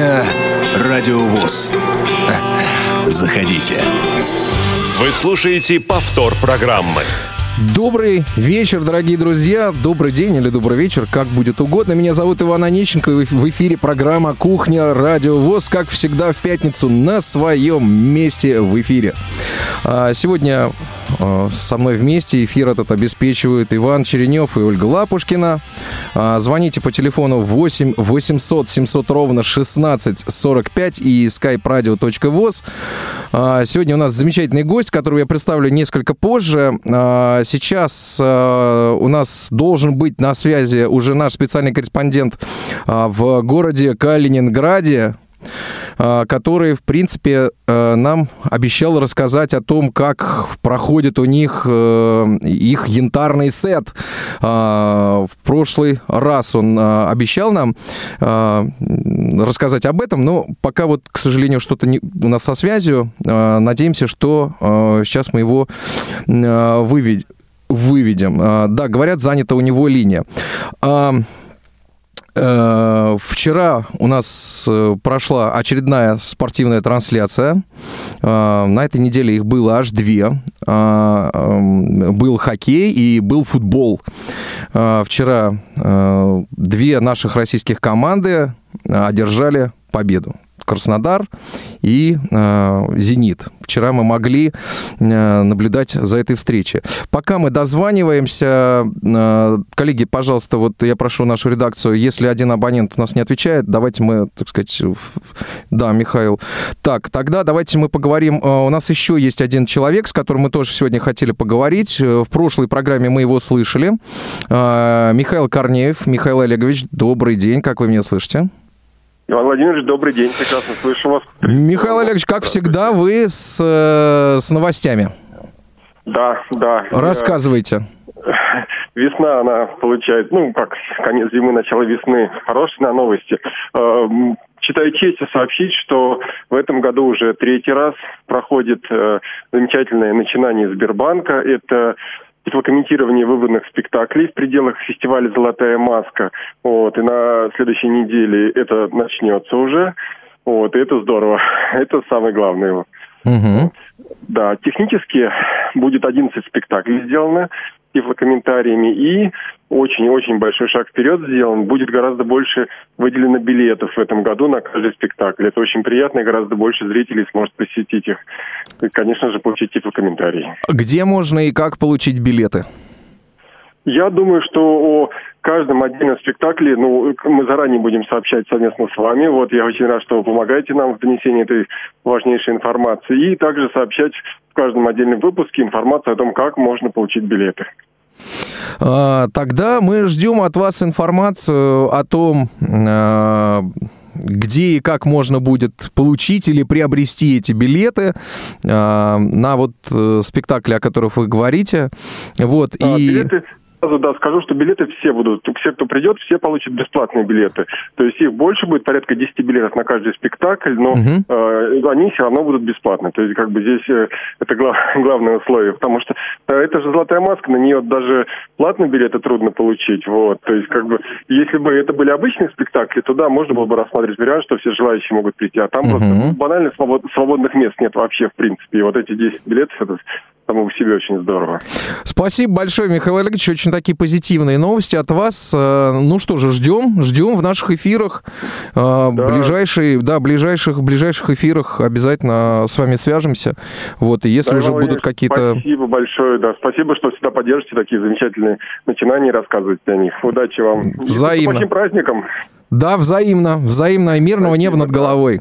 Кухня Радиовоз. Заходите. Вы слушаете повтор программы. Добрый вечер, дорогие друзья. Добрый день или добрый вечер, как будет угодно. Меня зовут Иван Онищенко. В эфире программа «Кухня. Радио ВОЗ». Как всегда, в пятницу на своем месте в эфире. А, сегодня со мной вместе эфир этот обеспечивают Иван Черенев и Ольга Лапушкина. А, звоните по телефону 8 800 700 ровно 16 45 и skype-radio.voz. Сегодня у нас замечательный гость, которого я представлю несколько позже сейчас э, у нас должен быть на связи уже наш специальный корреспондент э, в городе Калининграде, э, который, в принципе, нам обещал рассказать о том, как проходит у них их янтарный сет. В прошлый раз он обещал нам рассказать об этом, но пока вот, к сожалению, что-то у нас со связью. Надеемся, что сейчас мы его выведем. А, да, говорят, занята у него линия. Э, вчера у нас э, прошла очередная спортивная трансляция. А, на этой неделе их было аж две. Был хоккей и был футбол. Вчера э, две наших российских команды одержали победу. Краснодар и э, Зенит. Вчера мы могли э, наблюдать за этой встречей. Пока мы дозваниваемся, э, коллеги, пожалуйста, вот я прошу нашу редакцию, если один абонент у нас не отвечает, давайте мы, так сказать, да, Михаил. Так, тогда давайте мы поговорим. У нас еще есть один человек, с которым мы тоже сегодня хотели поговорить. В прошлой программе мы его слышали. Михаил Корнеев. Михаил Олегович, добрый день. Как вы меня слышите? Иван Владимирович, добрый день, прекрасно слышу вас. Михаил Олегович, как всегда, вы с, э, с новостями. Да, да. Рассказывайте. Весна, она получает, ну, как конец зимы, начало весны. Хорошие на новости. Э, читаю честь сообщить, что в этом году уже третий раз проходит э, замечательное начинание Сбербанка. Это тифлокомментирование выбранных спектаклей в пределах фестиваля «Золотая маска». Вот, и на следующей неделе это начнется уже. Вот, и это здорово. Это самое главное. Угу. Да, технически будет 11 спектаклей сделано тифлокомментариями. И очень-очень большой шаг вперед сделан. Будет гораздо больше выделено билетов в этом году на каждый спектакль. Это очень приятно, и гораздо больше зрителей сможет посетить их. И, конечно же, получить тифлокомментарии. Где можно и как получить билеты? Я думаю, что о каждом отдельном спектакле, ну, мы заранее будем сообщать совместно с вами. Вот я очень рад, что вы помогаете нам в донесении этой важнейшей информации. И также сообщать в каждом отдельном выпуске информацию о том, как можно получить билеты. А, тогда мы ждем от вас информацию о том, а, где и как можно будет получить или приобрести эти билеты а, на вот э, спектакли, о которых вы говорите. Вот, и... Билеты Сразу да, скажу, что билеты все будут, все, кто придет, все получат бесплатные билеты. То есть их больше будет, порядка 10 билетов на каждый спектакль, но угу. э, они все равно будут бесплатны. То есть как бы здесь э, это глав, главное условие, потому что э, это же золотая маска, на нее даже платные билеты трудно получить. Вот. То есть как бы если бы это были обычные спектакли, то да, можно было бы рассматривать вариант, что все желающие могут прийти. А там угу. просто банально свобод, свободных мест нет вообще в принципе. И вот эти 10 билетов это само по себе очень здорово. Спасибо большое, Михаил Олегович. Очень такие позитивные новости от вас. Э, ну что же, ждем, ждем в наших эфирах. Э, да. Ближайшие, да, ближайших, ближайших эфирах обязательно с вами свяжемся. Вот, и если да, уже будут какие-то... Спасибо большое, да. Спасибо, что всегда поддержите такие замечательные начинания рассказываете о них. Удачи вам. Взаимно. И с праздником. Да, взаимно. Взаимно и мирного спасибо, неба над головой.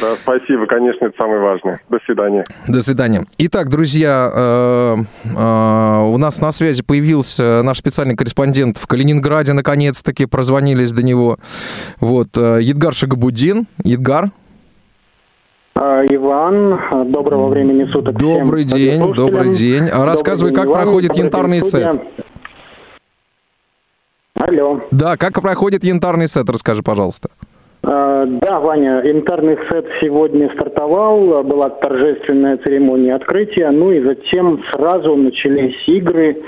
Да, спасибо, конечно, это самое важное. До свидания. До свидания. Итак, друзья, э, э, у нас на связи появился наш специальный корреспондент в Калининграде, наконец-таки, прозвонились до него. Вот, э, Едгар Шагабудин. Едгар, а, Иван, доброго времени суток Добрый всем день, добрый день. А рассказывай, день, как Иван, проходит янтарный сет. Алло. Да, как проходит янтарный сет, расскажи, пожалуйста. А, Да, Ваня, интерный сет сегодня стартовал, была торжественная церемония открытия, ну и затем сразу начались игры.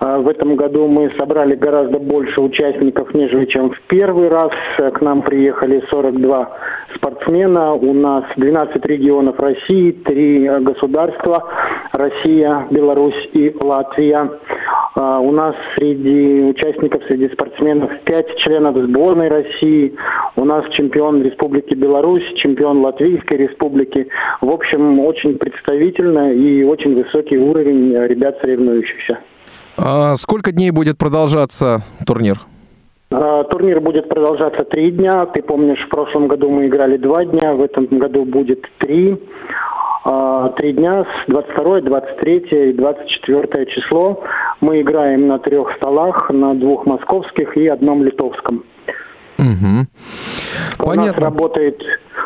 А, в этом году мы собрали гораздо больше участников, нежели чем в первый раз. К нам приехали 42 спортсмена. У нас 12 регионов России, 3 государства – Россия, Беларусь и Латвия. А, у нас среди участников, среди спортсменов 5 членов сборной России. У нас чемпион Республики Беларусь, чемпион Латвийской Республики. В общем, очень представительно и очень высокий уровень ребят соревнующихся. А сколько дней будет продолжаться турнир? А, турнир будет продолжаться три дня. Ты помнишь, в прошлом году мы играли два дня, в этом году будет три. А, три дня с 22, 23 и 24 число. Мы играем на трех столах, на двух московских и одном литовском. Угу. У Понятно. нас работает,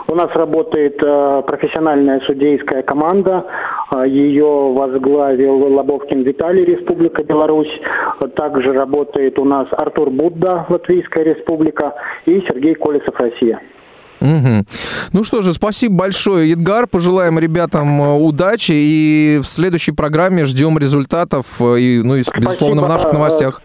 у нас работает э, профессиональная судейская команда. Э, ее возглавил Лобовкин Виталий, Республика Беларусь. Также работает у нас Артур Будда, Латвийская Республика, и Сергей Колесов, Россия. Угу. Ну что же, спасибо большое, Едгар. Пожелаем ребятам э, удачи и в следующей программе ждем результатов э, и, ну и, безусловно, спасибо. в наших новостях.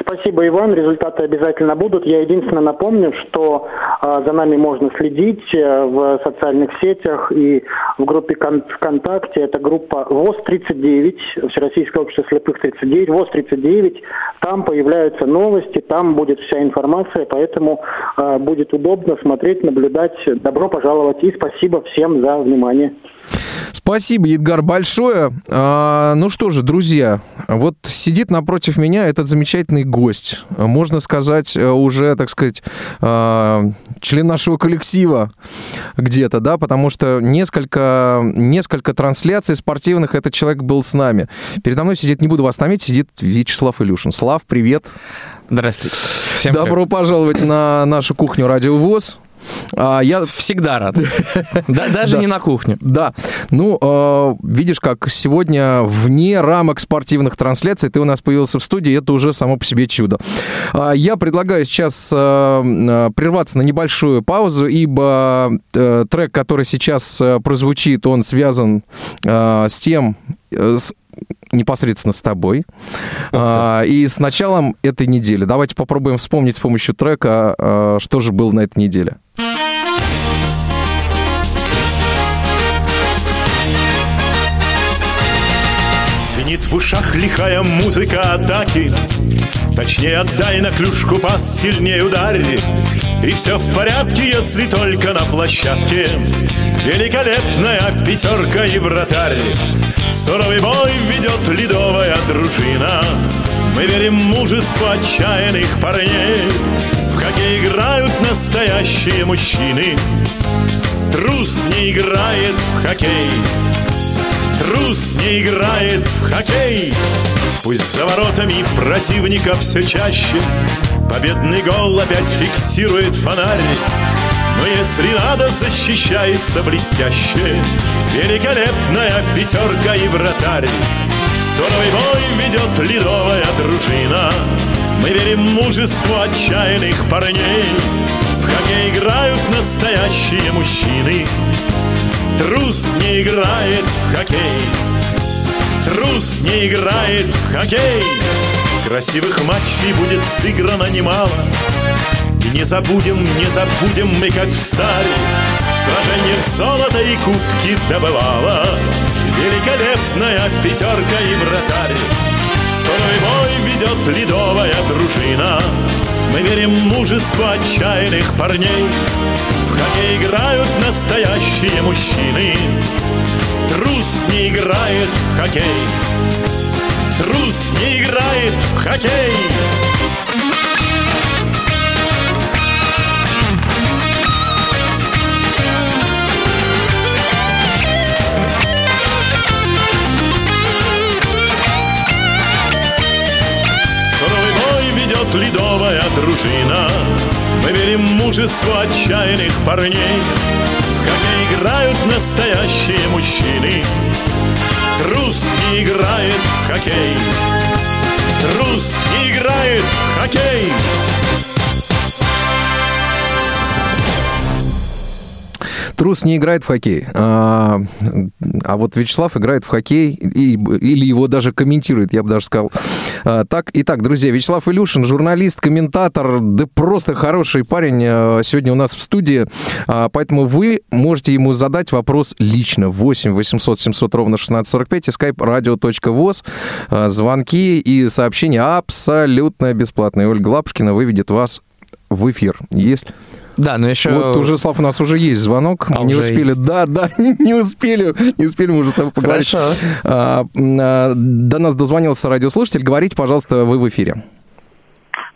Спасибо, Иван. Результаты обязательно будут. Я единственное напомню, что э, за нами можно следить э, в социальных сетях и в группе кон- ВКонтакте. Это группа ВОЗ-39, Всероссийское общество слепых 39, ВОЗ-39. Там появляются новости, там будет вся информация, поэтому э, будет удобно смотреть, наблюдать. Добро пожаловать и спасибо всем за внимание. Спасибо, Едгар, большое. А, ну что же, друзья, вот сидит напротив меня этот замечательный гость. Можно сказать, э, уже, так сказать, а, член нашего коллектива где-то, да, потому что несколько, несколько трансляций спортивных этот человек был с нами. Передо мной сидит, не буду вас томить, сидит Вячеслав Илюшин. Слав, привет. Здравствуйте. Всем Добро привет. пожаловать на нашу кухню Радио ВОЗ. А, я всегда рад. Даже не на кухню. Да. Ну, а, видишь, как сегодня вне рамок спортивных трансляций ты у нас появился в студии, это уже само по себе чудо. А, я предлагаю сейчас прерваться на небольшую паузу, ибо э, трек, который сейчас э, прозвучит, он связан с тем, э, непосредственно с тобой. А, и с началом этой недели. Давайте попробуем вспомнить с помощью трека, а, что же было на этой неделе. В ушах лихая музыка атаки. Точнее отдай на клюшку пас, сильнее ударь. И все в порядке, если только на площадке. Великолепная пятерка и вратарь. Суровый бой ведет ледовая дружина. Мы верим в мужество отчаянных парней В хоккей играют настоящие мужчины. Трус не играет в хоккей Трус не играет в хоккей. Пусть за воротами противника все чаще. Победный гол опять фиксирует фонарь. Но если надо, защищается блестяще. Великолепная пятерка и вратарь. Суровый бой ведет ледовая дружина. Мы верим в мужество отчаянных парней. В хоккей играют настоящие мужчины Трус не играет в хоккей. Трус не играет в хоккей. Красивых матчей будет сыграно немало. И не забудем, не забудем мы, как в старе. В сражениях золото и кубки добывала Великолепная пятерка и вратарь. Суровый бой ведет ледовая дружина. Мы верим в мужество отчаянных парней В играют настоящие мужчины. Трус не играет в хоккей. Трус не играет в хоккей. Суровый бой ведет ледовая дружина Мы верим в мужество отчаянных парней В хоккей играют настоящие мужчины. Трус не играет в хоккей. Трус не играет в хоккей. Трус не играет в хоккей, а, а вот Вячеслав играет в хоккей и, или его даже комментирует, я бы даже сказал. А, так, итак, друзья, Вячеслав Илюшин, журналист, комментатор, да просто хороший парень а, сегодня у нас в студии, а, поэтому вы можете ему задать вопрос лично. 8 800 700 ровно 1645 и skype radio.voz. А, звонки и сообщения абсолютно бесплатные. Ольга Лапушкина выведет вас в эфир. Есть Да, но еще... вот уже, Слав, у нас уже есть звонок. А, Мы не успели. есть. Да, да, не успели. Не успели мы уже с тобой поговорить. Хорошо. А, а, до нас дозвонился радиослушатель. Говорите, пожалуйста, вы в эфире.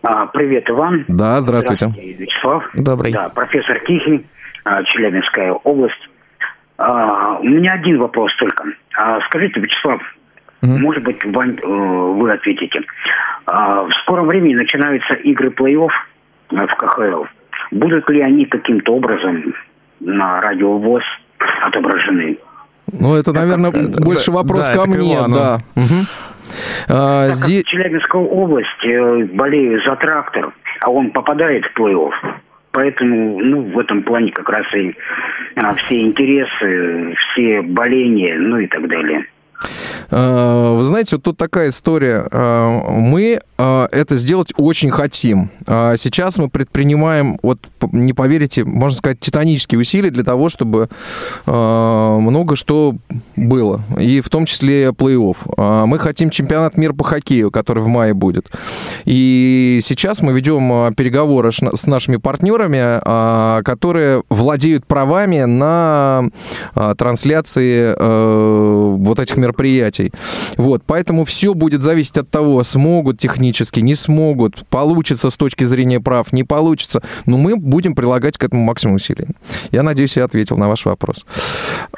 А, Привет, Иван. Да, здравствуйте. Вячеслав. Добрый. Да, профессор Тихий, а, Челябинская область. А, У меня один вопрос только. А, Скажите, Вячеслав, может быть, Вань, э, вы ответите. А, В скором времени начинаются игры плей-офф э, в КХЛ. Будут ли они каким-то образом на радио ВОЗ отображены? Ну, это, наверное, больше да, вопрос да, ко это мне. Ивану. Да. Мгм. А, Так как здесь... в Челябинской области э, болею за трактор, а он попадает в плей-офф. Поэтому, ну, в этом плане как раз и а, все интересы, все боления, ну и так далее. А, Вы знаете, вот тут такая история. А, Мы а, это сделать очень хотим. Сейчас мы предпринимаем, вот не поверите, можно сказать, титанические усилия для того, чтобы много что было. И в том числе плей-офф. Мы хотим чемпионат мира по хоккею, который в мае будет. И сейчас мы ведем переговоры с нашими партнерами, которые владеют правами на трансляции э, вот этих мероприятий. Вот, поэтому все будет зависеть от того, смогут технически, не смогут, получится с точки зрения прав, не получится. Но мы будем прилагать к этому максимум усилий. Я надеюсь, я ответил на ваш вопрос.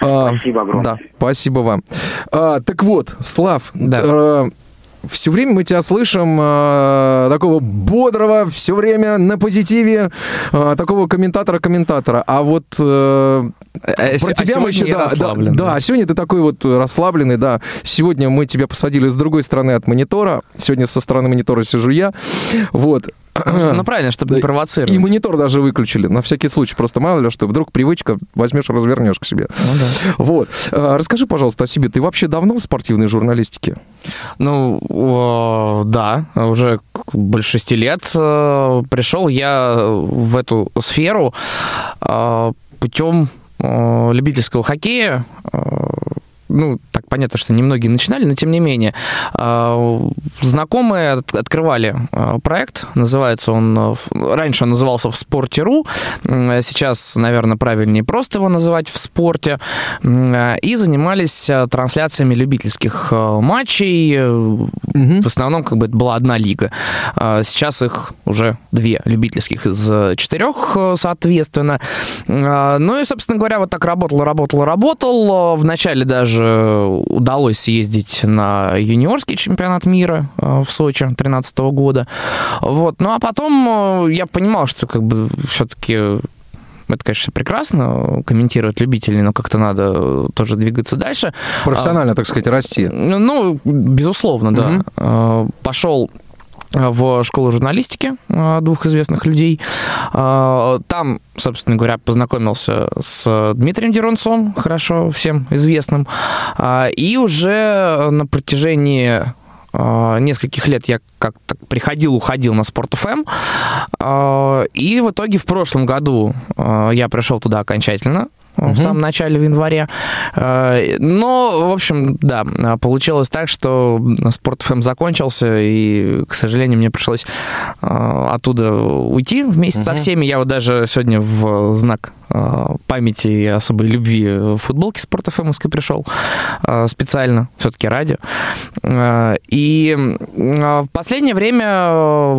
А, Спасибо огромное. Да, спасибо вам. А, так вот, Слав, Да. Все время мы тебя слышим э, такого бодрого, все время на позитиве, э, такого комментатора-комментатора. А вот э, А про а тебя мы еще... Да, да, да, да. сегодня ты такой вот расслабленный, да. Сегодня мы тебя посадили с другой стороны от монитора. Сегодня со стороны монитора сижу я. Вот. Ну, правильно, чтобы не провоцировать. И монитор даже выключили, на всякий случай. Просто мало ли что, вдруг привычка, возьмешь, развернешь к себе. Ну да. Вот. А, Расскажи, пожалуйста, о себе. Ты вообще давно в спортивной журналистике? Ну, да, уже больше шести лет э, пришел я в эту сферу э, путем э, любительского хоккея. Ну, так понятно, что немногие начинали, но тем не менее. Э, Знакомые от- открывали э, проект, называется он, э, раньше он назывался «В спорте.ру», м, сейчас, наверное, правильнее просто его называть «В спорте», и занимались э, трансляциями любительских э, матчей, э, в основном, как бы, это была одна лига. А Сейчас их уже две любительских из четырех, соответственно. А, Ну и, собственно говоря, вот так работал, работал, работал. Вначале даже удалось съездить на юниорский чемпионат мира э, в Сочи 2013 года. Вот. Ну а потом э, я понимал, что как бы все-таки это, конечно, прекрасно, комментировать любителей, но как-то надо э, тоже двигаться дальше. Профессионально, так сказать, расти. Ну, безусловно, да. Э, Пошел в школу журналистики э, двух известных людей. Э, Там, собственно говоря, познакомился с Дмитрием Деронцом, хорошо всем известным. И уже на протяжении э, нескольких лет я как-то приходил, уходил на Спорт ФМ. И в итоге в прошлом году э, я пришел туда окончательно в самом начале в январе. Э, Но, в общем, да, получилось так, что Спорт ФМ закончился, и, к сожалению, мне пришлось э, оттуда уйти вместе со всеми. Я вот даже сегодня в знак э, памяти и особой любви футболке Спорт ФМовской пришел специально, все-таки радио. И в последнее время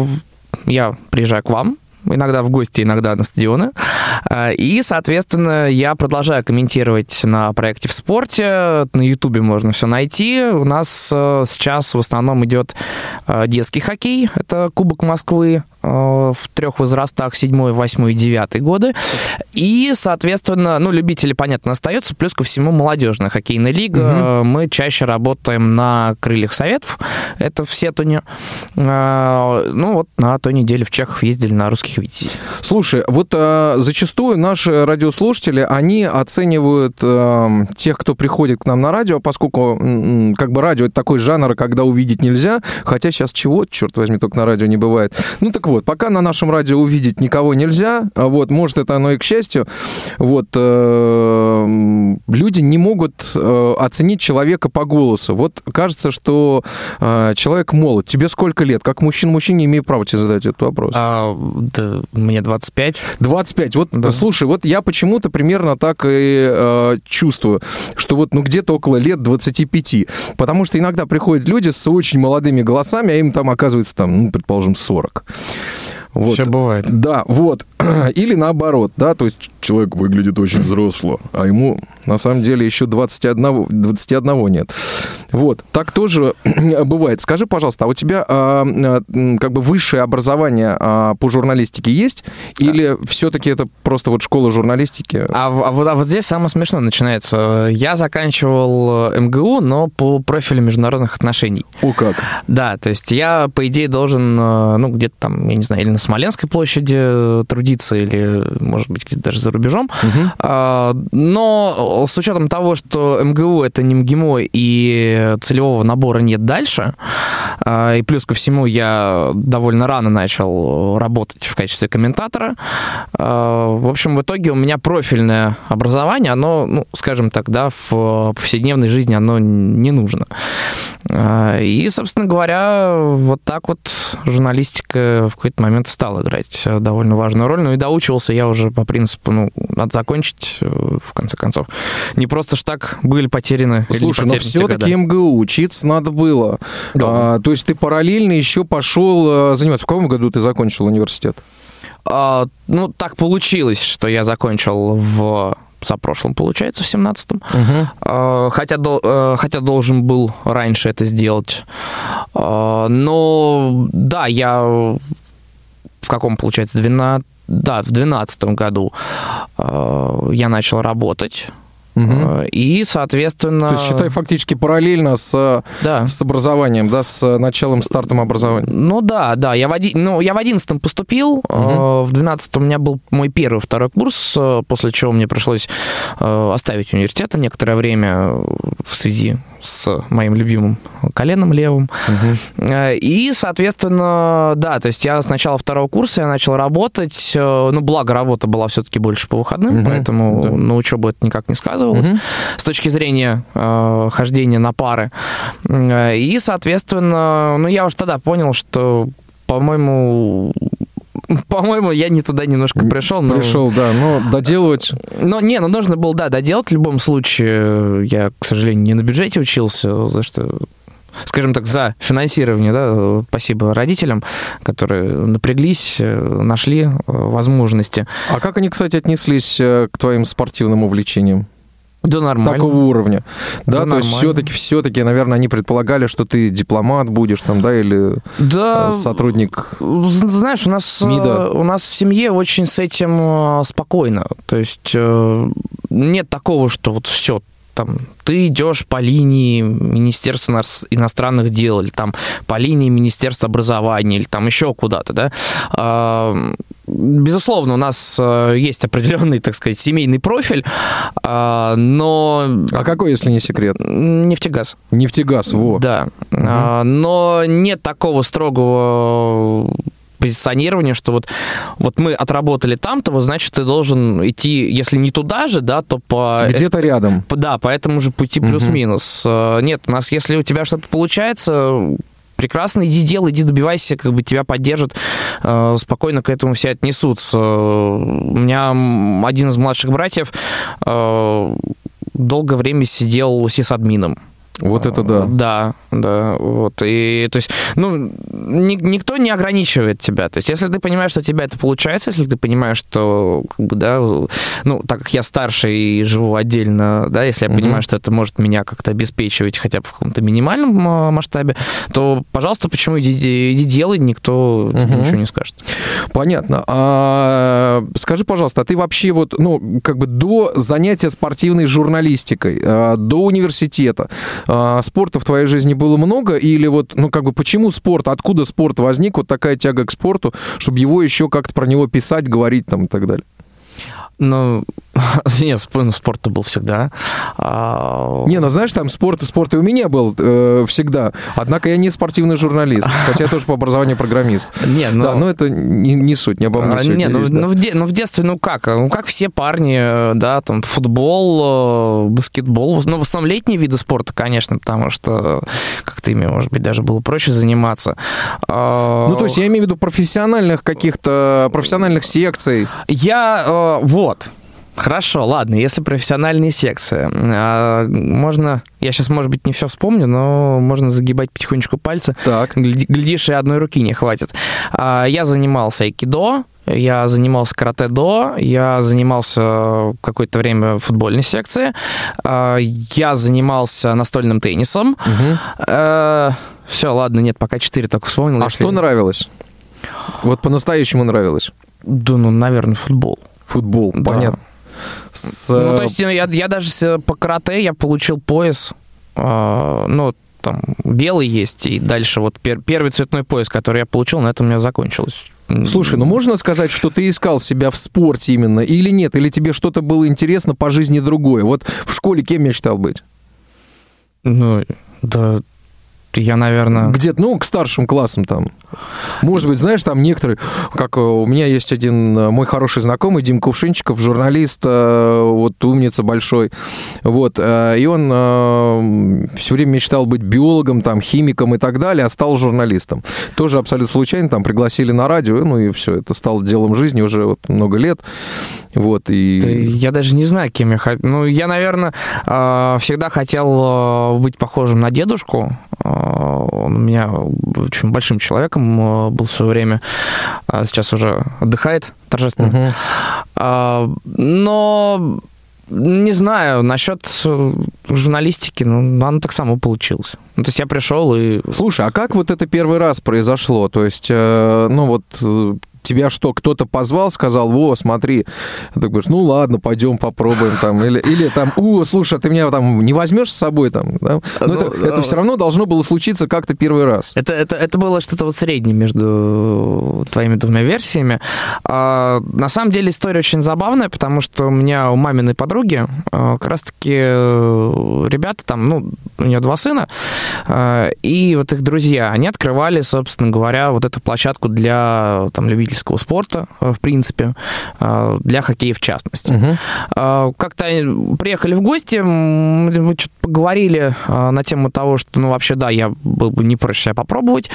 я приезжаю к вам, иногда в гости, иногда на стадионы. А, И, соответственно, я продолжаю комментировать на проекте в спорте. На Ютубе можно все найти. У нас э, сейчас в основном идет э, детский хоккей. Это Кубок Москвы в трех возрастах, седьмой, восьмой и девятый годы. И, соответственно, ну, любители, понятно, остаются. Плюс ко всему молодежная хоккейная лига. Э, Мы чаще работаем на крыльях советов. Это в Сетуне. Э, Ну, вот на той неделе в Чехов ездили на русский каких видите? Слушай, вот э, зачастую наши радиослушатели, они оценивают э, тех, кто приходит к нам на радио, поскольку как бы радио это такой жанр, когда увидеть нельзя, хотя сейчас чего, черт возьми, только на радио не бывает. Ну так вот, пока на нашем радио увидеть никого нельзя, а вот, может, это оно и к счастью, вот, э, люди не могут э, оценить человека по голосу. Вот кажется, что э, человек молод. Тебе сколько лет? Как мужчина мужчине имею право тебе задать этот вопрос. А, да, мне 25. 25. Вот, Да. слушай, вот я почему-то примерно так и э, чувствую, что вот ну где-то около лет 25. Потому что иногда приходят люди с очень молодыми голосами, а им там оказывается там, ну, предположим, 40. Вот. Всё бывает. Да, вот. Или наоборот, да, то есть человек выглядит очень взросло, а ему на самом деле еще 21, 21 нет. Вот, так тоже бывает. Скажи, пожалуйста, а у тебя а, а, как бы высшее образование а, по журналистике есть? Или все-таки это просто вот школа журналистики? А, а вот, а вот здесь самое смешное начинается. Я заканчивал э, МГУ, но по профилю международных отношений. О как? Да, то есть я, по идее, должен, э, ну, где-то там, я не знаю, или на Смоленской площади э, трудиться, или, может быть, где-то даже за рубежом. А, Но с учетом того, что МГУ это не МГИМО и целевого набора нет дальше, а, и плюс ко всему я довольно рано начал работать в качестве комментатора, а, в общем, в итоге у меня профильное образование, оно, ну, скажем так, да, в повседневной жизни оно не нужно. И, собственно говоря, вот так вот журналистика в какой-то момент стала играть э, довольно важную роль. Ну и доучивался я уже по принципу, ну, надо закончить, э, в конце концов. Не просто ж так были потеряны Слушай, но все-таки МГУ учиться надо было. Да. А, то есть ты параллельно еще пошел э, заниматься. В каком году ты закончил университет? А, ну, так получилось, что я закончил в за прошлым, получается, в семнадцатом. А, Хотя, дол- э, хотя должен был раньше это сделать. А, Но да, я в каком, получается, 12... Да, в двенадцатом году э, я начал работать. Э, И, соответственно... То есть, считай, фактически параллельно с, Да. с образованием, да, с началом, стартом образования. Ну да, да, я в, оди- ну, я в одиннадцатом поступил, э, в двенадцатом у меня был мой первый, второй курс, э, после чего мне пришлось э, оставить университет некоторое время э, в связи с моим любимым коленом левым. Э, И, соответственно, да, то есть я с начала второго курса я начал работать, э, ну, благо работа была все-таки больше по выходным, Мгм, поэтому да. на учебу это никак не сказывалось Мгм. с точки зрения э, хождения на пары. Э, И, соответственно, ну, я уже тогда понял, что, по-моему, по-моему, я не туда немножко пришел. но- Пришел, да, но доделывать... но не, ну нужно было, да, доделать в любом случае. Я, к сожалению, не на бюджете учился, за что скажем так, за финансирование, да, спасибо родителям, которые напряглись, э, нашли э, возможности. А как они, кстати, отнеслись э, к твоим спортивным увлечениям? Да нормально. Такого уровня. Да, Да то есть нормально. все-таки, все-таки, наверное, они предполагали, что ты дипломат будешь там, да, или Да, э, сотрудник. Знаешь, у нас, МИДа. э, у нас в семье очень с этим э, спокойно. То есть нет такого, что вот все, там, ты идешь по линии Министерства ино- иностранных дел, или там по линии Министерства образования, или там еще куда-то, да. А, Безусловно, у нас э, есть определенный, так сказать, семейный профиль, а, но А какой, если не секрет? нефтегаз. Нефтегаз, во. Да. А, но нет такого строгого позиционирования, что вот, вот мы отработали там-то, вот значит, ты должен идти, если не туда же, да, то по... Где-то рядом. по- Да, по этому же пути плюс-минус. Э, Нет, у нас, если у тебя что-то получается, прекрасно, иди делай, иди добивайся, как бы тебя поддержат, э, спокойно к этому все отнесутся. У меня один из младших братьев э, долгое время сидел сисадмином. Вот это да. Да, да, вот. И, то есть, ну, ни- никто не ограничивает тебя. То есть, если ты понимаешь, что у тебя это получается, если ты понимаешь, что, как бы, да, ну, так как я старше и живу отдельно, да, если я Мгм. понимаю, что это может меня как-то обеспечивать хотя бы в каком-то минимальном а, масштабе, то, пожалуйста, почему иди, иди делай, никто тебе Мгм. ничего не скажет. Понятно. А, скажи, пожалуйста, а ты вообще вот, ну, как бы до занятия спортивной журналистикой, а, до университета, а, спорта в твоей жизни было много? Или вот, ну, как бы, почему спорт? Откуда спорт возник? Вот такая тяга к спорту, чтобы его еще как-то про него писать, говорить там и так далее? Ну, нет, спорт был всегда. А... Не, ну знаешь, там спорт, спорт и у меня был э, всегда. Однако я не спортивный журналист, хотя я тоже по образованию программист. Не, ну... Да, но это не, не суть, не обо мне а, Не, ну, речь, ну, да. ну, в де, ну в детстве, ну как? Ну как все парни, э, да, там футбол, э, баскетбол, ну в основном летние виды спорта, конечно, потому что как-то ими, может быть, даже было проще заниматься. А, ну то есть я имею в виду профессиональных каких-то, профессиональных секций. Я, э, вот, Хорошо, ладно, если профессиональные секции. А, можно, я сейчас, может быть, не все вспомню, но можно загибать потихонечку пальцы. Так. Глядишь, и одной руки не хватит. А, я занимался айкидо, я занимался карате-до, я занимался какое-то время футбольной секцией, а, я занимался настольным теннисом. Угу. Все, ладно, нет, пока четыре только вспомнил. А если... что нравилось? Вот по-настоящему нравилось? Да, ну, наверное, футбол. Футбол, да. понятно. С... Ну, то есть я, я даже по карате я получил пояс, э, ну, там, белый есть, и дальше вот пер, первый цветной пояс, который я получил, на этом у меня закончилось. Слушай, ну можно сказать, что ты искал себя в спорте именно, или нет? Или тебе что-то было интересно по жизни другое? Вот в школе кем мечтал быть? Ну, да, я, наверное... Где-то, ну, к старшим классам там. Может быть, знаешь, там некоторые, как э, у меня есть один э, мой хороший знакомый, Дим Кувшинчиков, журналист, э, вот умница большой, вот, и он все время мечтал быть биологом, там, химиком и так далее, а стал журналистом. Тоже абсолютно случайно, там, пригласили на радио, ну, и все, это стало делом жизни уже вот много лет, вот, и... Я даже не знаю, кем я хотел. Ну, я, наверное, всегда хотел быть похожим на дедушку, он у меня очень большим человеком э, был в свое время, а сейчас уже отдыхает торжественно. Угу. Но не знаю, насчет э, журналистики, ну, оно так само получилось. Ну, то есть я пришел и... Слушай, а как вот это первый раз произошло? То есть, э, ну, вот тебя что, кто-то позвал, сказал, во, смотри, ты говоришь, ну ладно, пойдем попробуем там, или, или там, у, слушай, а ты меня там не возьмешь с собой там, да? Но ну, это, это все равно должно было случиться как-то первый раз. Это, это, это было что-то вот среднее между твоими двумя версиями. А, на самом деле история очень забавная, потому что у меня у маминой подруги а, как раз-таки э, ребята там, ну, у нее два сына, а, и вот их друзья, они открывали, собственно говоря, вот эту площадку для там любителей любительского спорта, э, в принципе, э, для хоккея в частности. Угу. Как-то приехали в гости, мы что-то поговорили на тему того, что, ну, вообще, да, я был бы не прочь себя попробовать,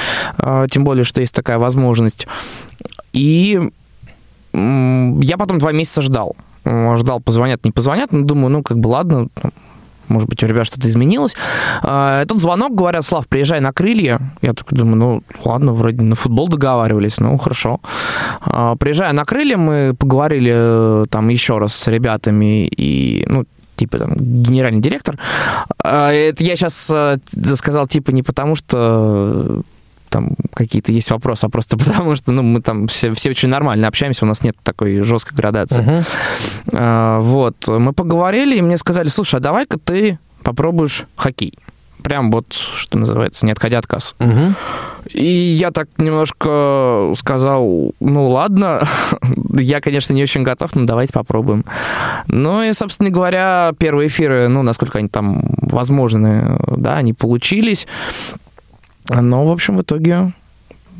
тем более, что есть такая возможность. И я потом два месяца ждал. Ждал, позвонят, не позвонят, но думаю, ну, как бы, ладно, может быть, у ребят что-то изменилось. А, тут звонок, говорят, Слав, приезжай на крылья. Я такой думаю, ну, ладно, вроде на футбол договаривались, ну, хорошо. А, приезжая на крылья, мы поговорили э, там еще раз с ребятами, и, ну, типа там генеральный директор. А, это я сейчас э, сказал типа не потому, что там какие-то есть вопросы, а просто потому что, ну, мы там все, все очень нормально общаемся, у нас нет такой жесткой градации. Uh-huh. А, вот, мы поговорили, и мне сказали, слушай, а давай-ка ты попробуешь хоккей. Прям вот, что называется, не отходя от кассы. Угу. И я так немножко сказал, ну ладно, я, конечно, не очень готов, но давайте попробуем. Ну и, собственно говоря, первые эфиры, ну, насколько они там возможны, да, они получились. Но, в общем, в итоге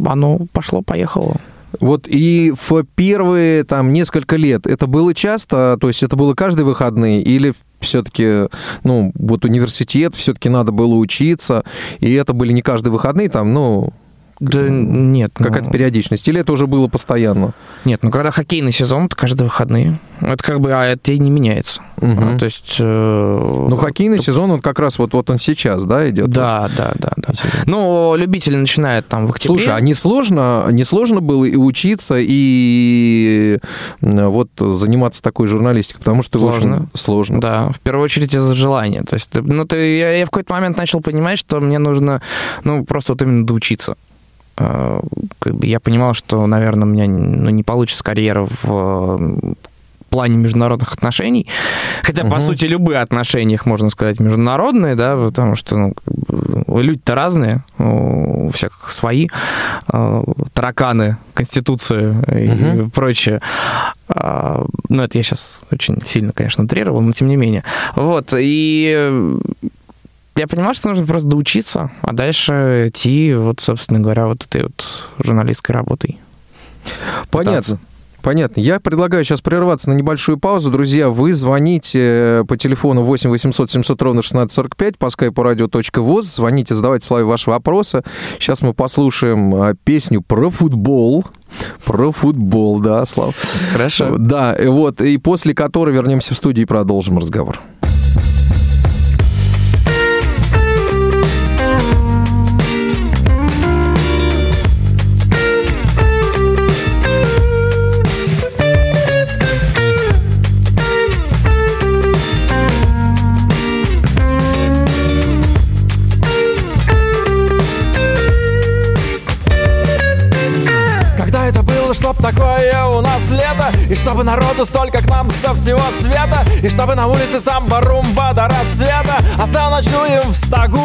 оно пошло-поехало. Вот и в первые там несколько лет это было часто, то есть это было каждый выходный или все-таки, ну, вот университет, все-таки надо было учиться, и это были не каждый выходный, там, ну, да нет. Какая-то ну... периодичность? Или это уже было постоянно? Нет, ну когда хоккейный сезон, то каждые выходные. Это как бы, а это и не меняется. Угу. А, то есть... Э... Ну, хоккейный это... сезон, он как раз вот, вот он сейчас, да, идет? Да, да, да. да. Ну, любители начинают там в октябре. Слушай, а не сложно, не сложно было и учиться, и вот заниматься такой журналистикой? Потому что сложно. Очень сложно. Да, в первую очередь из-за желания. То есть, ну, ты, я, я в какой-то момент начал понимать, что мне нужно, ну, просто вот именно доучиться. Э, как бы я понимал, что, наверное, у меня ну, не получится карьера в плане международных отношений. Хотя, угу. по сути, любые отношения, их можно сказать, международные, да, потому что ну, люди-то разные, у всех свои э, тараканы, конституции угу. и прочее. А, ну, это я сейчас очень сильно, конечно, утрировал, но тем не менее. Вот, и я понимаю, что нужно просто доучиться, а дальше идти, вот, собственно говоря, вот этой вот журналистской работой. Понятно. Понятно. Я предлагаю сейчас прерваться на небольшую паузу. Друзья, вы звоните по телефону 8 800 700 ровно 1645 по скайпу radio.voz. Звоните, задавайте Славе ваши вопросы. Сейчас мы послушаем а, песню про футбол. Про футбол, да, Слав. Хорошо. Да, вот, и после которой вернемся в студию и продолжим разговор. И чтобы народу столько к нам со всего света И чтобы на улице сам барумба до рассвета А за ночуем в стогу.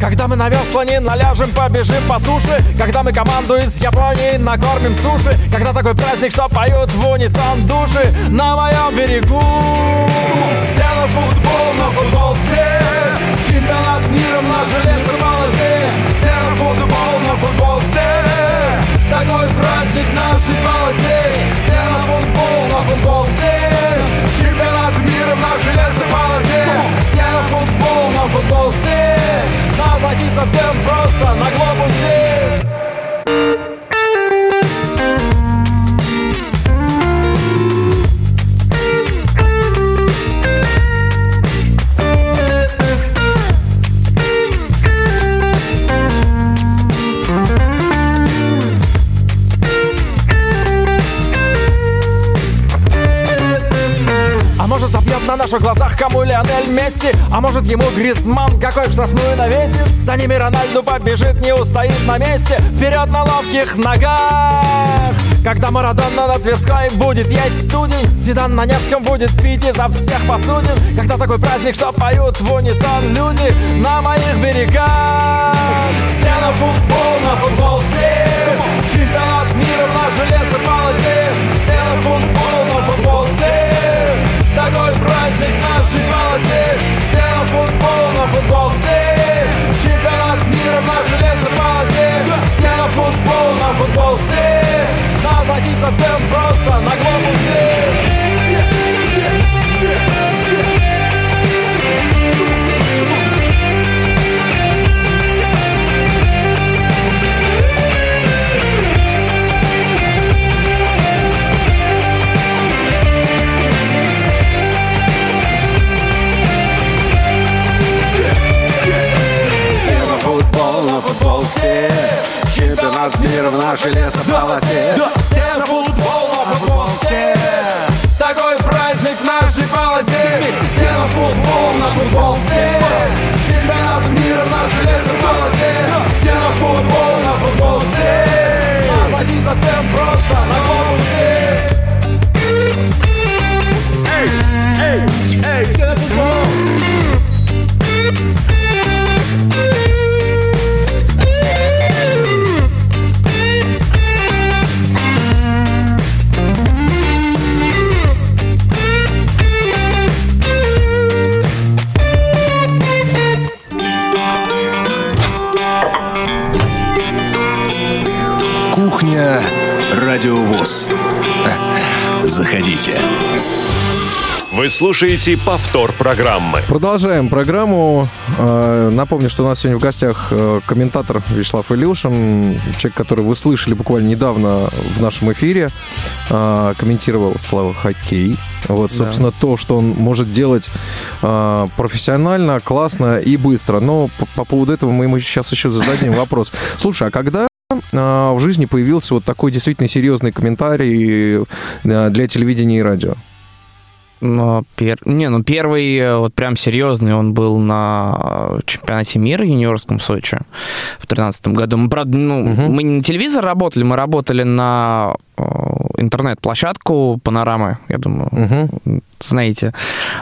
Когда мы на весла не наляжем, побежим по суше Когда мы команду из Японии накормим суши Когда такой праздник, что поют в унисон души На моем берегу. Все на футбол, на футбол все Чемпионат мира на железной полосе Все на футбол, на футбол все такой праздник нашей полосе Все на футбол, на футбол все Чемпионат мира на железной полосе Все футбол, на футбол все Назвать совсем просто на глобусе наших глазах кому Лионель Месси. А может ему Гризман? Какой в штрафную навесит? За ними Рональду побежит, не устоит на месте. Вперед на ловких ногах. Когда Марадона на Тверской будет есть студень Зидан на Невском будет пить изо всех посудин. Когда такой праздник, что поют в унисон люди На моих берегах. Все на футбол, на футбол все Чемпионат мира на железной полосе. Все на футбол праздник нашей полосе Все на футбол, на футбол все Чемпионат мира на железной полосе. Все на футбол, на футбол все Нас совсем просто Чемпионат мира в нашей лесополосе Все на футбол, на футбол все Такой праздник в нашей полосе. Все на футбол, на футбол все Чемпионат мира в нашей лесополосе Все на футбол, на футбол все Назвать совсем просто на глобусе Радиовоз. Заходите. Вы слушаете повтор программы. Продолжаем программу. Э, напомню, что у нас сегодня в гостях э, комментатор Вячеслав Илюшин, человек, который вы слышали буквально недавно в нашем эфире, э, комментировал Слава хоккей. Вот, собственно, да. то, что он может делать профессионально, классно и быстро. Но по, по поводу этого мы ему сейчас еще зададим вопрос. Слушай, а когда в жизни появился вот такой действительно серьезный комментарий для телевидения и радио? Но пер... Не, ну первый э, вот прям серьезный он был на чемпионате мира юниорском в Сочи в 2013 году. Мы, правда, ну, угу. мы не на телевизор работали, мы работали на интернет-площадку Панорамы, я думаю, угу. знаете,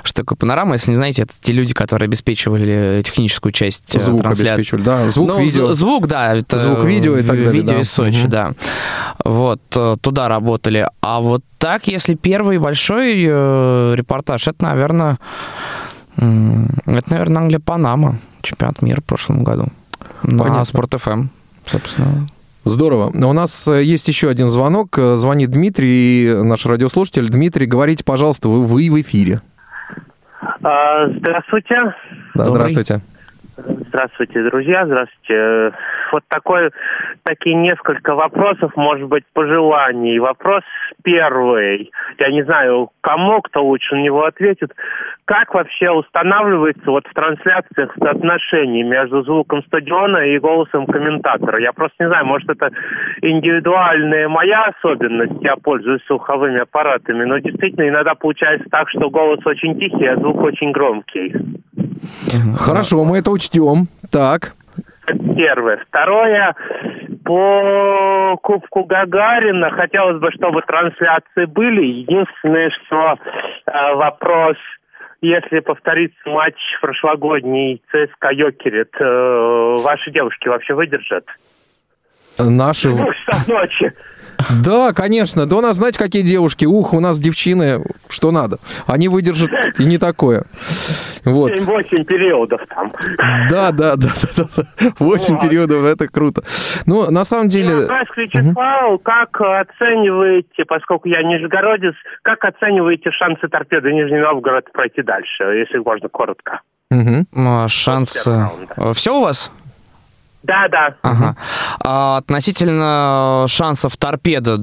что такое Панорама. Если не знаете, это те люди, которые обеспечивали техническую часть звук трансляции. обеспечивали, да, звук, ну, видео. Звук, да. Это звук, видео и так далее. Видео да. из Сочи, угу. да. Вот, туда работали. А вот так, если первый большой э, репортаж, это, наверное, это, наверное, Англия Панама, чемпионат мира в прошлом году. Понятно. На Спорт ФМ, собственно. Здорово. У нас есть еще один звонок. Звонит Дмитрий, наш радиослушатель. Дмитрий, говорите, пожалуйста, вы, вы в эфире. А, здравствуйте. Да, Добрый. здравствуйте. Здравствуйте, друзья, здравствуйте. Вот такой, такие несколько вопросов, может быть, пожеланий. Вопрос первый. Я не знаю, кому, кто лучше на него ответит. Как вообще устанавливается вот в трансляциях соотношение между звуком стадиона и голосом комментатора? Я просто не знаю, может, это индивидуальная моя особенность, я пользуюсь слуховыми аппаратами, но действительно иногда получается так, что голос очень тихий, а звук очень громкий. Хорошо, мы это учтем. Так. Первое. Второе. По Кубку Гагарина хотелось бы, чтобы трансляции были. Единственное, что э, вопрос, если повторится матч прошлогодний ЦСКА Йокерит, э, ваши девушки вообще выдержат? Наши... Часов ночи. Да, конечно. Да у нас, знаете, какие девушки? Ух, у нас девчины, что надо. Они выдержат и не такое. Вот. 7-8 периодов там. Да, да, да, да, да. 8 Вот. периодов, это круто. Ну, на самом деле... Вопрос к Вячеславу. Как оцениваете, поскольку я нижегородец, как оцениваете шансы торпеды Нижний Новгород пройти дальше, если можно коротко? Мгм. А, Шансы... Все у вас? Да, да. Ага. А относительно шансов торпеда,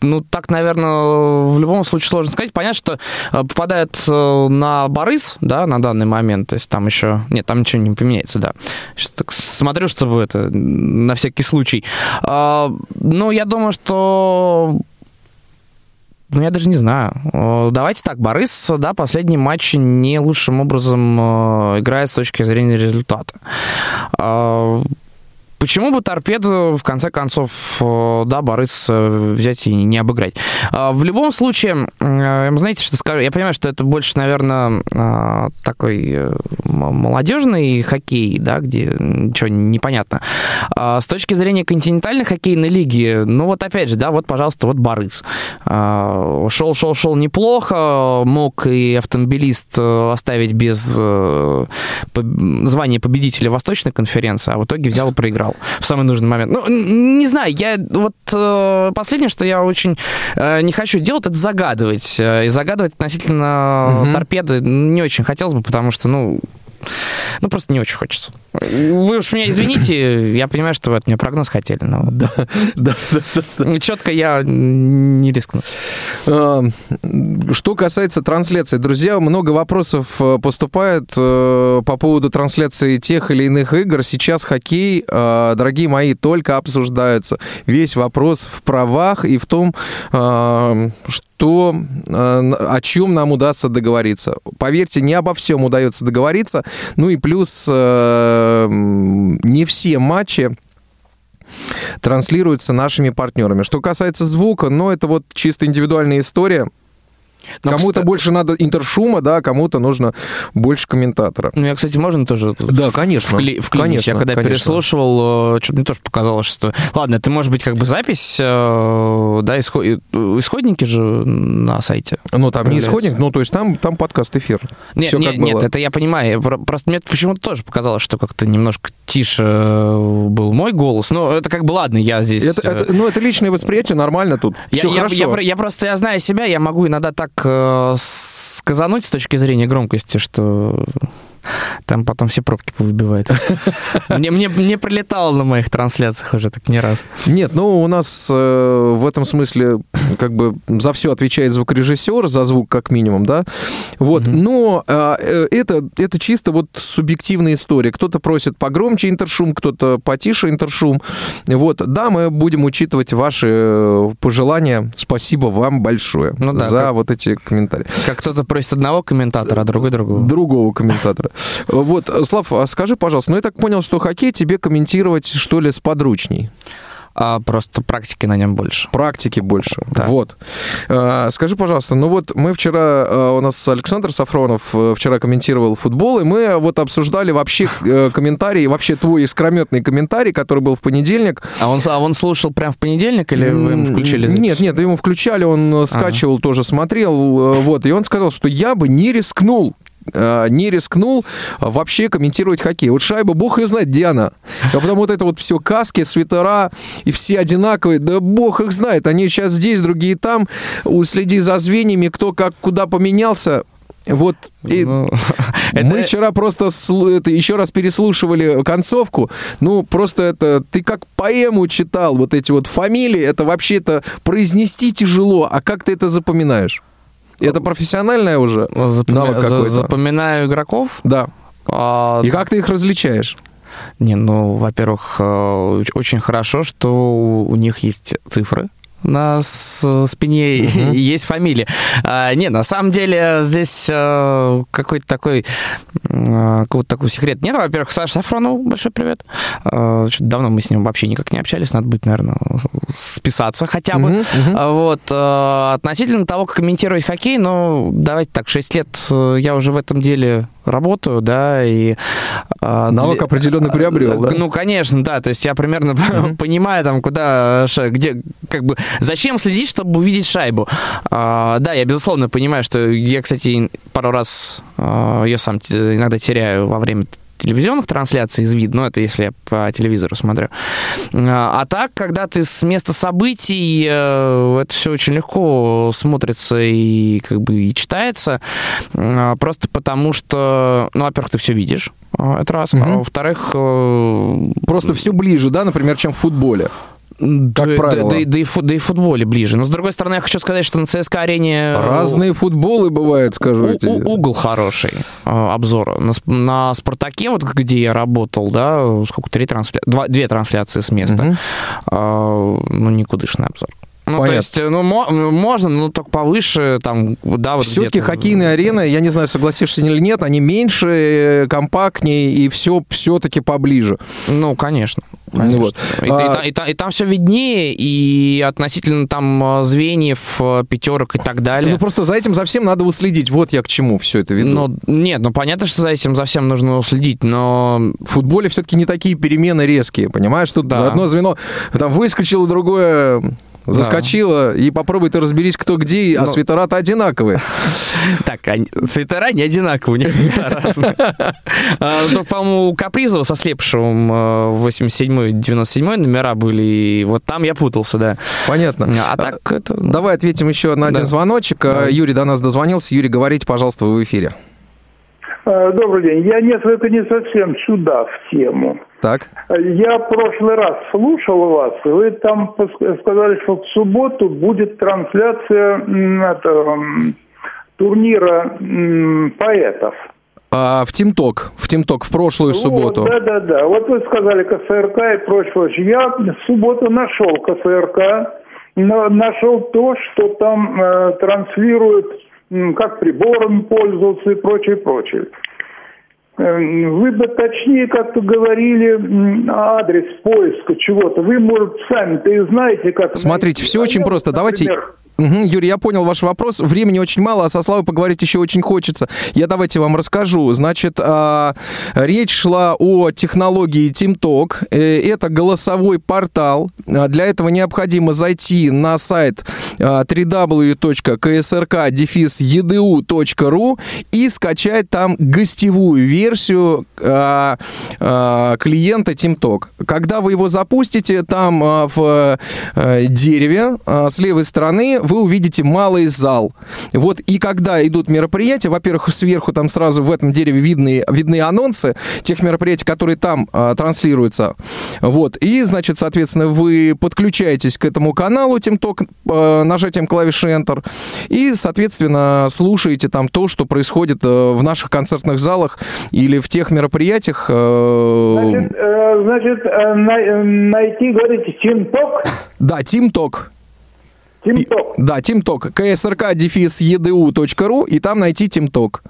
ну, так, наверное, в любом случае сложно сказать. Понятно, что э, попадает э, на Борис, да, на данный момент, то есть там еще... Нет, там ничего не поменяется, да. Сейчас так смотрю, чтобы это, на всякий случай. А, Ну, я думаю, что ну, я даже не знаю. Давайте так, Борис, да, последний матч не лучшим образом э, играет с точки зрения результата. Почему бы торпеду, в конце концов, э, да, Борис э, взять и не обыграть? Э, В любом случае, э, знаете, что скажу? Я понимаю, что это больше, наверное, э, такой молодежный хоккей, да, где ничего не понятно. А С точки зрения континентальной хоккейной лиги, ну вот опять же, да, вот, пожалуйста, вот Борис. А, Шел, шел, шел неплохо, мог и автомобилист оставить без звания победителя Восточной конференции, а в итоге взял и проиграл в самый нужный момент. Ну, не знаю, я вот э, последнее, что я очень э, не хочу делать, это загадывать. Э, И загадывать относительно Мгм. торпеды не очень хотелось бы, потому что, ну, ну, просто не очень хочется. Вы уж меня извините, я понимаю, что вы от меня прогноз хотели, но Да, да, да, да. четко я не рискну. А, Что касается трансляции, друзья, много вопросов э, поступает э, по поводу трансляции тех или иных игр. Сейчас хоккей, э, дорогие мои, только обсуждается. Весь вопрос в правах и в том, э, что, э, о чем нам удастся договориться. Поверьте, не обо всем удается договориться. Ну и плюс э, не все матчи транслируются нашими партнерами. Что касается звука, ну, это вот чисто индивидуальная история. Кому-то больше надо интершума, да, кому-то нужно больше комментатора. Ну, я, кстати, можно тоже Да, конечно. вкли- вклинить? Конечно, я когда конечно. переслушивал, что мне тоже показалось, что... Ладно, это может быть как бы запись, э, да, исход- исходники же на сайте. Ну, там не исходник, ну, то есть там, там подкаст-эфир. Нет, Всё нет, как нет, было. это я понимаю. Про- Просто мне почему-то тоже показалось, что как-то немножко тише э, был мой голос. Ну, это как бы ладно, я здесь... Это- э, это- ну, это личное восприятие, нормально тут. Я, Все я- хорошо. я про- я просто я знаю себя, я могу иногда так э, сказануть с точки зрения громкости, что там потом все пробки повыбивает. Мне, мне, мне прилетало на моих трансляциях уже так не раз. Нет, ну у нас э, в этом смысле как бы за все отвечает звукорежиссер, за звук как минимум, да. Вот, но э, э, это, это чисто вот субъективная история. Кто-то просит погромче интершум, кто-то потише интершум. Вот, да, мы будем учитывать ваши э, пожелания. Спасибо вам большое Ну да, за как- вот эти комментарии. Как кто-то просит одного комментатора, а другой другого. Другого комментатора. Вот, Слав, а скажи, пожалуйста, ну я так понял, что хоккей тебе комментировать, что ли, сподручней? А просто практики на нем больше. Практики больше. Да. Вот. Э, Скажи, пожалуйста, ну вот мы вчера, э, у нас Александр Сафронов э, вчера комментировал футбол, и мы вот обсуждали вообще э, комментарии, вообще твой искрометный комментарий, который был в понедельник. А он, а он слушал прям в понедельник или вы ему включили запись? Нет, нет, ему включали, он э, скачивал, тоже смотрел, вот, и он сказал, что я бы не рискнул не рискнул вообще комментировать хоккей. Вот шайба, бог ее знает, где она. А потом вот это вот все каски, свитера, и все одинаковые. Да бог их знает. Они сейчас здесь, другие там. Уследи за звеньями, кто как куда поменялся. Вот и Ну, мы это- вчера просто это, еще раз переслушивали концовку. Ну, просто это ты как поэму читал, вот эти вот фамилии, это вообще-то произнести тяжело, а как ты это запоминаешь? Это профессиональное уже? Запоми- навык за- какой-то? Запоминаю игроков. Да. А, И как ты их различаешь? Не, ну, во-первых, э, оч- очень хорошо, что у них есть цифры на спине и есть фамилия. А, не, на самом деле здесь э, какой-то такой э, какого-то такого секрета нет. Во-первых, Саша Сафронову большой привет. Чё-то давно мы с ним вообще никак не общались, надо быть, наверное, списаться хотя бы. Мгм, мгм. А Вот, э, относительно того, как комментировать хоккей, ну, давайте так, 6 лет э, я уже в этом деле работаю, да, и... э, Навык для- определенно приобрел, да? Ну, конечно, да, то есть я примерно понимаю, там, куда, где, как бы, зачем следить, чтобы увидеть шайбу. А, Да, я, безусловно, понимаю, что я, кстати, пару раз а, ее сам иногда теряю во время телевизионных трансляций из вида, ну, это если я по телевизору смотрю. А а так, когда ты с места событий, э, это все очень легко смотрится и как бы и читается, А, просто потому что, ну, во-первых, ты все видишь, а, это раз, а Мгм. во-вторых, э, Просто все ближе, да, например, чем в футболе. Да, да- правило. Да, и- да и фу- да и в футболе ближе. Но, с другой стороны, я хочу сказать, что на ЦСКА-арене... э, Разные футболы бывают, скажу у- тебе. угол хороший э, обзора. На, на Спартаке, вот где я работал, да, сколько, три трансля... Два, две трансляции с места. Мгм. А, ну, никудышный обзор. Ну, Понятно. то есть, э, ну, ну, можно, но только повыше, там, да, вот Все-таки хоккейные арены, я не знаю, согласишься или нет, они меньше, компактнее и все все-таки поближе. Ну, конечно. Конечно. вот. И, и А- та- и та- и там все виднее, и относительно там э, звеньев, э, пятерок и так далее. Ну просто за этим за всем надо уследить. Вот я к чему все это веду. Ну, нет, ну понятно, что за этим за всем нужно следить, но В футболе все-таки не такие перемены резкие, понимаешь? Тут Да. одно звено там выскочило, другое заскочило, и попробуй ты разберись, кто где, а Ну. свитера-то одинаковые. так, цвета не одинаковые, у них разные. А, По-моему, у Капризова со Слепшевым 87-97 номера были, и вот там я путался, да. Понятно. А так это... Давай ответим еще на один Да. звоночек. А, Давай. Юрий до нас дозвонился. Юрий, говорите, пожалуйста, вы в эфире. Э, Добрый день. Я несколько не совсем сюда в тему. Так. Я в прошлый раз слушал вас, и вы там сказали, что в субботу будет трансляция это, турнира поэтов. А, в Тимток. В Тимток в прошлую субботу. Да, да, да. Вот вы сказали КСРК и прочее. Я в субботу нашел КСРК, но нашел то, что там э, транслируют, как приборами пользоваться и прочее, прочее. Э, Вы бы точнее как-то говорили адрес поиска чего-то. Вы, может, сами-то и знаете, как... Смотрите, найти. все А очень просто. Давайте... Мгм, Юрий, я понял ваш вопрос. Времени очень мало, а со Славой поговорить еще очень хочется. Я давайте вам расскажу. Значит, а, речь шла о технологии TeamTalk. Э, Это голосовой портал. А, Для этого необходимо зайти на сайт а, www.ksrk-edu.ru и скачать там гостевую версию а, а, клиента TeamTalk. Когда вы его запустите, там а, в э, дереве а, с левой стороны вы увидите малый зал. Вот и когда идут мероприятия, во-первых, сверху там сразу в этом дереве видны, видны анонсы тех мероприятий, которые там а, транслируются. Вот. И, значит, соответственно, вы подключаетесь к этому каналу TeamTalk э, нажатием клавиши Enter и, соответственно, слушаете там то, что происходит э, в наших концертных залах или в тех мероприятиях. э, Значит, э, значит най- найти, говорите, Тимток? Да, TeamTalk. Тимток. Да, TeamTalk. ksrk-edu.ru и там найти TeamTalk.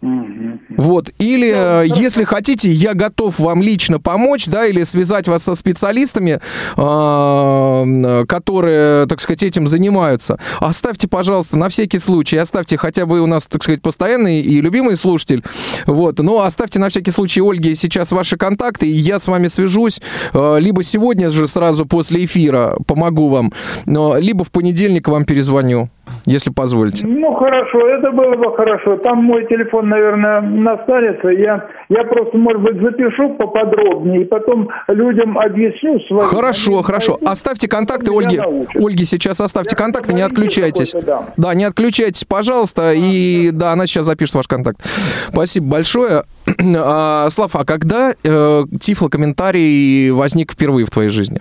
Вот, или э, если хотите, я готов вам лично помочь, да, или связать вас со специалистами, э, которые, так сказать, этим занимаются. Оставьте, пожалуйста, на всякий случай, оставьте хотя бы у нас, так сказать, постоянный и любимый слушатель, вот, но оставьте на всякий случай Ольге сейчас ваши контакты, и я с вами свяжусь, э, либо сегодня же сразу после эфира помогу вам, либо в понедельник вам перезвоню если позволите. Ну, хорошо, это было бы хорошо. Там мой телефон, наверное, настанется. Я, я просто, может быть, запишу поподробнее и потом людям объясню. Свои, хорошо, хорошо. Найдут, оставьте контакты Ольги. Ольги сейчас оставьте я контакты, не отключайтесь. Да. да, не отключайтесь, пожалуйста. И да, она сейчас запишет ваш контакт. Спасибо большое. А, Слав, а когда э, тифло-комментарий возник впервые в твоей жизни?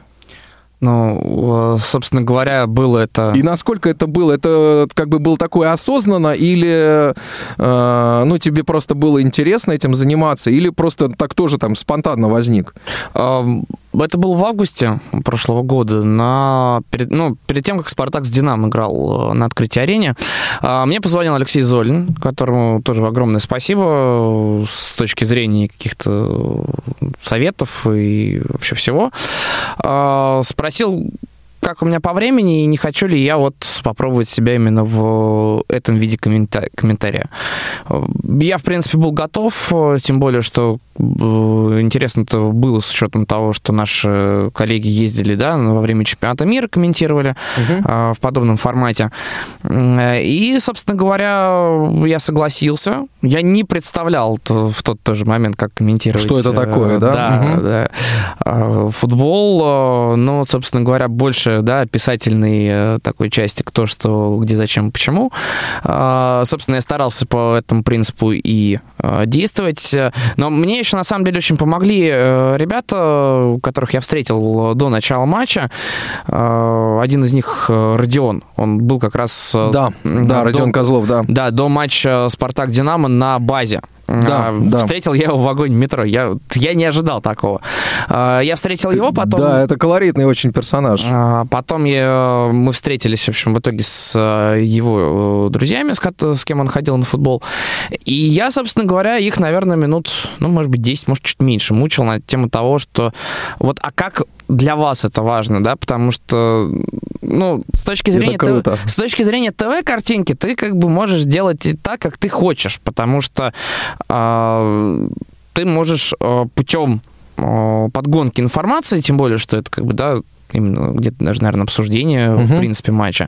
Ну, собственно говоря, было это... И насколько это было? Это как бы было такое осознанно или, э, ну, тебе просто было интересно этим заниматься, или просто так тоже там спонтанно возник? Это было в августе прошлого года, на, перед, ну, перед тем, как «Спартак» с «Динамо» играл э, на открытии арене. А, мне позвонил Алексей Золин, которому тоже огромное спасибо с точки зрения каких-то советов и вообще всего. А, спросил, как у меня по времени, и не хочу ли я вот попробовать себя именно в этом виде комментария. Я, в принципе, был готов, тем более, что э, интересно это было с учетом того, что наши коллеги ездили, да, во время чемпионата мира комментировали угу. в подобном формате. И, собственно говоря, я согласился. Я не представлял в тот тоже момент, как комментировать. Что это такое, да? Да, угу. да. Футбол, но, собственно говоря, больше, да, писательной э, такой части, кто что, где, зачем, почему. А, собственно, я старался по этому принципу и действовать. Но мне еще, на самом деле, очень помогли э, ребята, которых я встретил до начала матча. Один из них Родион. Он был как раз... Да, да, Родион до, Козлов, да. Да, до матча «Спартак-Динамо» на базе. Да, а, да. Встретил я его в вагоне метро. Я, я не ожидал такого. А, я встретил его потом... Да, это колоритный очень персонаж. А, потом я, мы встретились, в общем, в итоге с э, его э, друзьями, с, с кем он ходил на футбол. И я, собственно говоря, их, наверное, минут, ну, может быть, 10, может, чуть меньше мучил на тему того, что вот, а как для вас это важно, да, потому что, ну, с точки зрения, ТВ, с точки зрения ТВ-картинки ты как бы можешь делать так, как ты хочешь, потому что э, ты можешь э, путем э, подгонки информации, тем более, что это как бы, да, именно где-то даже, наверное, обсуждение, угу. в принципе, матча,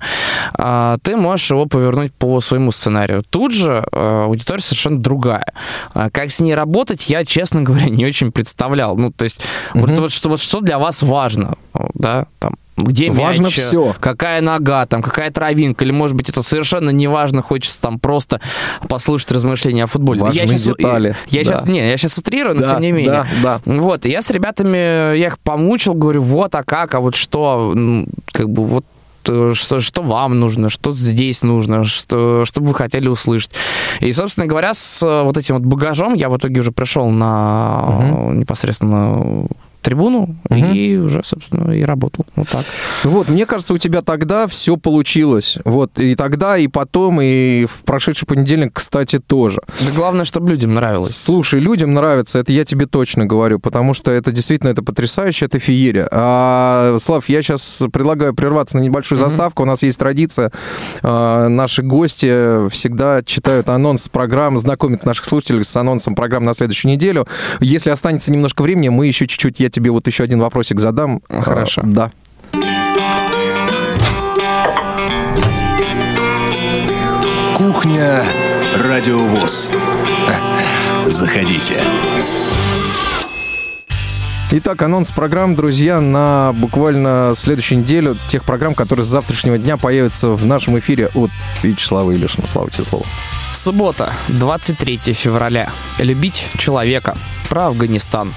а, ты можешь его повернуть по своему сценарию. Тут же а, аудитория совершенно другая. А, как с ней работать, я, честно говоря, не очень представлял. Ну, то есть, угу. вот, вот, что, вот что для вас важно, да, там, где важно мяч, все. какая нога, там, какая травинка, или, может быть, это совершенно не важно, хочется там просто послушать размышления о футболе. Важные я сейчас, детали. Я да. сейчас, не, я сейчас утрирую, но да, тем не менее. Да, да. Вот, я с ребятами, я их помучил, говорю, вот, а как, а вот что, как бы, вот что, что вам нужно, что здесь нужно, что, что бы вы хотели услышать. И, собственно говоря, с вот этим вот багажом я в итоге уже пришел на угу. непосредственно трибуну угу. и уже, собственно, и работал. Вот так. Вот, мне кажется, у тебя тогда все получилось. Вот, и тогда, и потом, и в прошедший понедельник, кстати, тоже. Да главное, чтобы людям нравилось. Слушай, людям нравится, это я тебе точно говорю, потому что это действительно, это потрясающе, это феерия. А, Слав, я сейчас предлагаю прерваться на небольшую угу. заставку. У нас есть традиция. А, наши гости всегда читают анонс программ, знакомят наших слушателей с анонсом программ на следующую неделю. Если останется немножко времени, мы еще чуть-чуть, я тебе вот еще один вопросик задам. Хорошо. А, да. Кухня Радиовоз. Заходите. Итак, анонс программ, друзья, на буквально следующую неделю тех программ, которые с завтрашнего дня появятся в нашем эфире от Вячеслава Илишина. Слава тебе слово. Суббота, 23 февраля. Любить человека. Про Афганистан.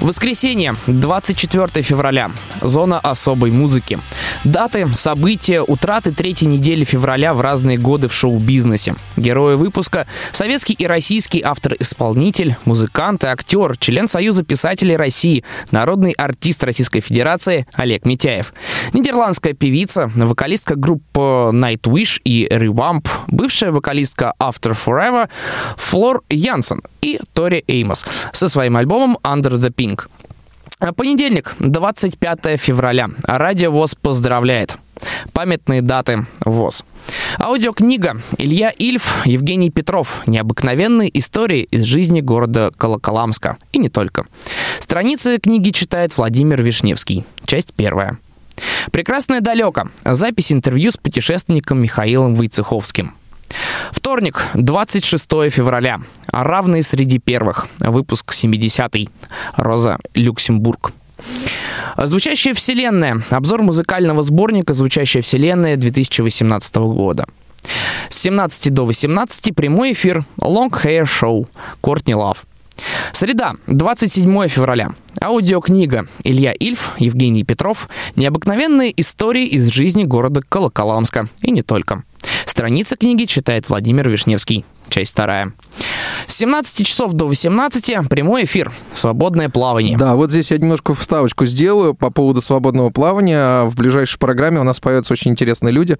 Воскресенье, 24 февраля. Зона особой музыки. Даты, события, утраты третьей недели февраля в разные годы в шоу-бизнесе. Герои выпуска – советский и российский автор-исполнитель, музыкант и актер, член Союза писателей России, народный артист Российской Федерации Олег Митяев. Нидерландская певица, вокалистка группы Nightwish и Revamp, бывшая вокалистка After Forever Флор Янсен и Тори Эймос со своим альбомом Under the Pink. Понедельник, 25 февраля. Радио ВОЗ поздравляет. Памятные даты ВОЗ. Аудиокнига Илья Ильф, Евгений Петров. Необыкновенные истории из жизни города Колоколамска. И не только. Страницы книги читает Владимир Вишневский. Часть первая. Прекрасное далеко. Запись интервью с путешественником Михаилом Войцеховским. Вторник, 26 февраля. Равные среди первых. Выпуск 70-й. Роза Люксембург. Звучащая вселенная. Обзор музыкального сборника «Звучащая вселенная» 2018 года. С 17 до 18 прямой эфир Long Hair Show Кортни Лав. Среда, 27 февраля. Аудиокнига Илья Ильф, Евгений Петров. Необыкновенные истории из жизни города Колоколамска. И не только. Страница книги читает Владимир Вишневский. Часть вторая. С 17 часов до 18 прямой эфир. Свободное плавание. Да, вот здесь я немножко вставочку сделаю по поводу свободного плавания. В ближайшей программе у нас появятся очень интересные люди,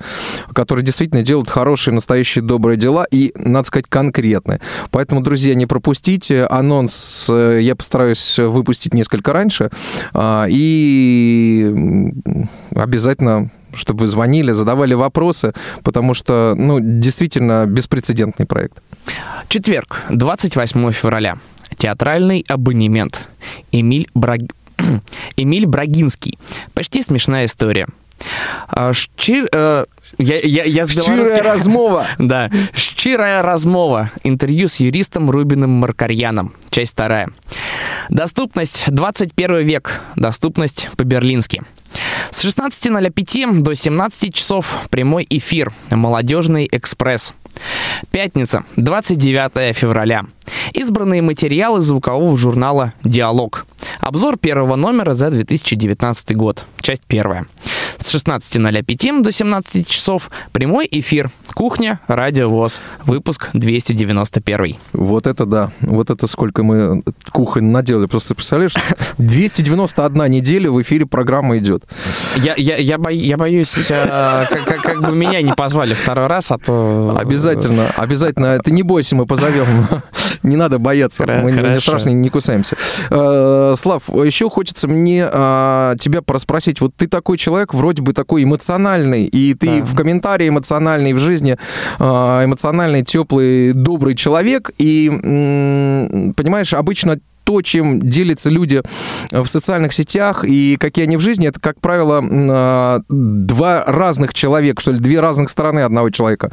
которые действительно делают хорошие, настоящие, добрые дела и, надо сказать, конкретные. Поэтому, друзья, не пропустите. Анонс э, я постараюсь выпустить несколько раньше. А, и обязательно чтобы вы звонили, задавали вопросы, потому что, ну, действительно, беспрецедентный проект. Четверг, 28 февраля. Театральный абонемент. Эмиль, Браг... Эмиль Брагинский. Почти смешная история. Шчир... Я, я, я Щирая размова. Да. Щирая размова. Интервью с юристом Рубиным Маркарьяном. Часть вторая. Доступность 21 век. Доступность по-берлински. С 16.05 до 17 часов прямой эфир «Молодежный экспресс». Пятница, 29 февраля. Избранные материалы звукового журнала «Диалог». Обзор первого номера за 2019 год. Часть первая. С 16.05 до 17 часов прямой эфир. Кухня, радио ВОЗ. Выпуск 291. Вот это да. Вот это сколько мы кухонь наделали. Просто представляешь, 291 неделя в эфире программа идет. Я, я, я, бо, я боюсь, э, как, как, как бы меня не позвали второй раз, а то... Обязательно, обязательно. Ты не бойся, мы позовем. Не надо бояться. Мы не страшно не кусаемся. Э, Слав, еще хочется мне э, тебя порасспросить. Вот ты такой человек, вроде бы такой эмоциональный, и ты в комментарии эмоциональный, в жизни э, эмоциональный, теплый, добрый человек, и, понимаешь, обычно то, чем делятся люди в социальных сетях и какие они в жизни, это, как правило, а, два разных человека, что ли, две разных стороны одного человека.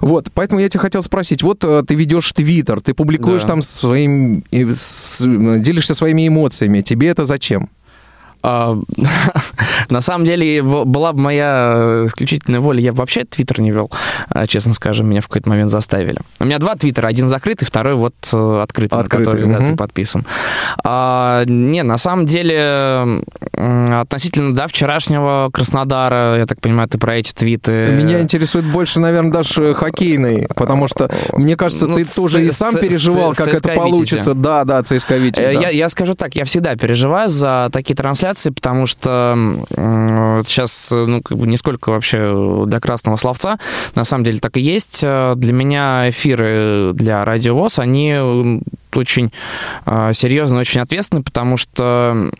Вот, поэтому я тебя хотел спросить, вот э, ты ведешь Твиттер, ты публикуешь да. там своим, делишься своими эмоциями, тебе это зачем? А, на самом деле, была бы моя исключительная воля, я вообще твиттер не вел, а, честно скажем, меня в какой-то момент заставили. У меня два твиттера, один закрытый, второй вот э, открытый, открытый на который угу. да, ты подписан. А, не, на самом деле, относительно, да, вчерашнего Краснодара, я так понимаю, ты про эти твиты... Меня интересует больше, наверное, даже хоккейный, потому что, мне кажется, ну, ты тоже и сам переживал, как это получится. Да, да, ЦСКА Витязь. Э, я скажу так, я всегда переживаю за такие трансляции, трансляции, потому что э, сейчас, ну, как бы нисколько вообще для красного словца, на самом деле так и есть. Э, для меня эфиры для Радио ВОЗ, они очень э, серьезно, очень ответственны, потому что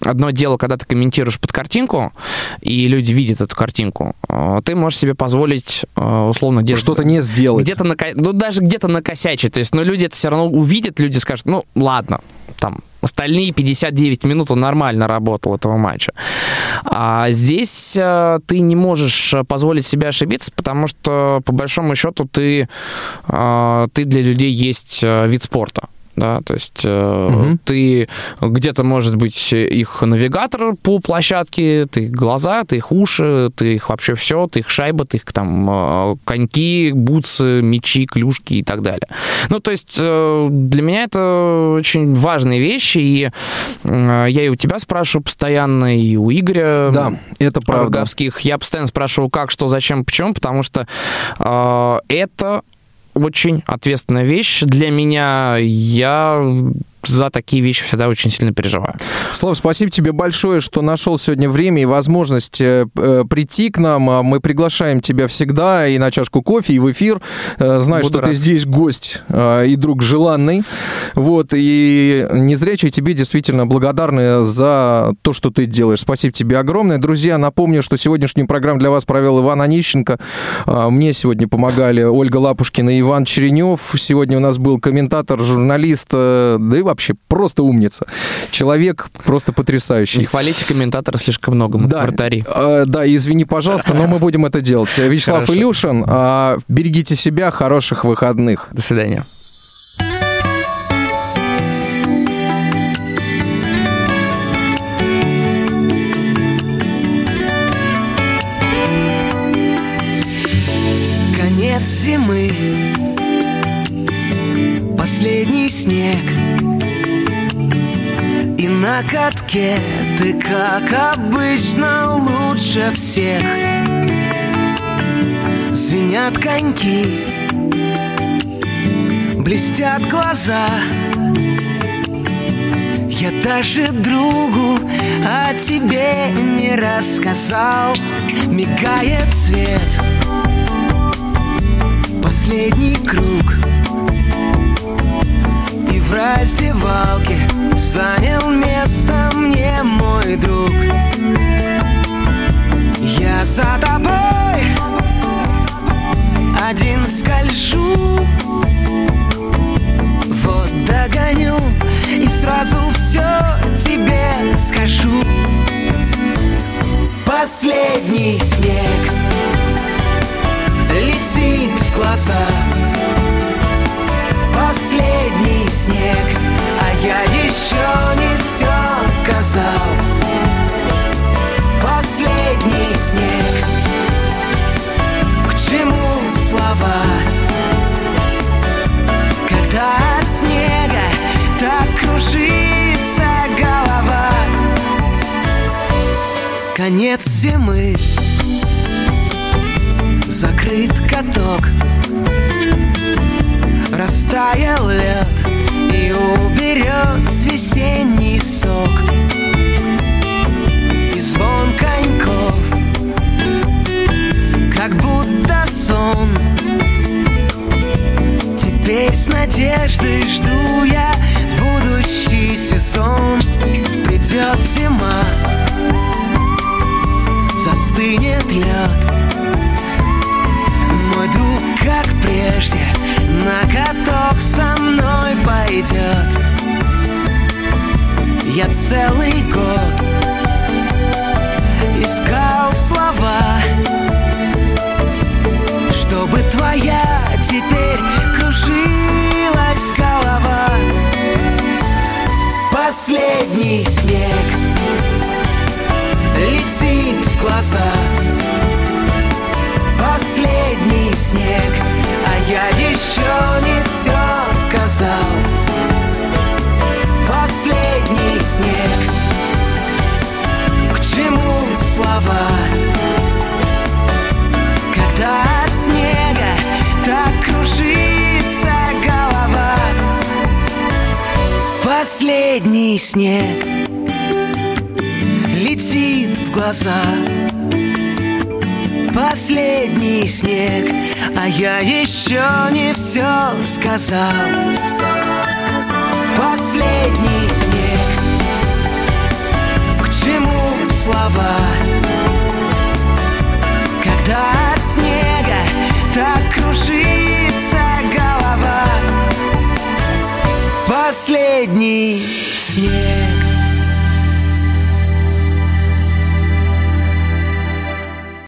одно дело, когда ты комментируешь под картинку, и люди видят эту картинку, ты можешь себе позволить, условно, где-то... Что-то не сделать. Где-то, нако... ну, даже где-то накосячить. То есть, но люди это все равно увидят, люди скажут, ну, ладно, там, Остальные 59 минут он нормально работал этого матча. А здесь э, ты не можешь позволить себе ошибиться, потому что, по большому счету, ты, э, ты для людей есть э, вид спорта. Да, то есть угу. ты где-то, может быть, их навигатор по площадке, ты их глаза, ты их уши, ты их вообще все, ты их шайба, ты их там э, коньки, бутсы, мечи, клюшки и так далее. Ну, то есть для меня это очень важные вещи, и я и у тебя спрашиваю постоянно, и у Игоря. Да, это правда. Роговских. Я постоянно спрашиваю, как, что, зачем, почему, потому что э, это очень ответственная вещь для меня. Я за такие вещи всегда очень сильно переживаю. Слав, спасибо тебе большое, что нашел сегодня время и возможность э, э прийти к нам. А мы приглашаем тебя всегда и на чашку кофе, и в эфир. Э, знаю, Буду что рад. ты здесь гость э, и друг желанный. Вот, и не зря тебе действительно благодарны за то, что ты делаешь. Спасибо тебе огромное. Друзья, напомню, что сегодняшнюю программу для вас провел Иван Онищенко. Э, мне сегодня помогали Ольга Лапушкина и Иван Черенев. Сегодня у нас был комментатор, журналист, э, да и вообще просто умница. Человек просто потрясающий. Не хвалите комментатора слишком много, мы да, вратари. Э, да, извини, пожалуйста, но мы будем это делать. Вячеслав Хорошо. Илюшин, э, берегите себя, хороших выходных. До свидания. Конец зимы Последний снег и на катке ты, как обычно, лучше всех. Звенят коньки, блестят глаза. Я даже другу о тебе не рассказал. Мигает свет, последний круг в раздевалке занял место мне мой друг. Я за тобой один скольжу Вот догоню и сразу все тебе скажу. Последний снег летит в глаза Последний снег я еще не все сказал. Последний снег. К чему слова? Когда от снега так кружится голова. Конец зимы. Закрыт каток Растаял лед и уберет весенний сок. И звон коньков Как будто сон. Теперь с надеждой жду я Будущий сезон. Придет зима Застынет лед. Мой друг, как прежде на каток со мной пойдет. Я целый год искал слова Чтобы твоя теперь кружилась голова. Последний снег летит в глаза. Последний снег я еще не все сказал. Последний снег. К чему слова? Когда от снега так кружится голова. Последний снег Летит в глаза Последний снег а я еще не все сказал. Последний снег. К чему слова? Когда от снега так кружится голова. Последний снег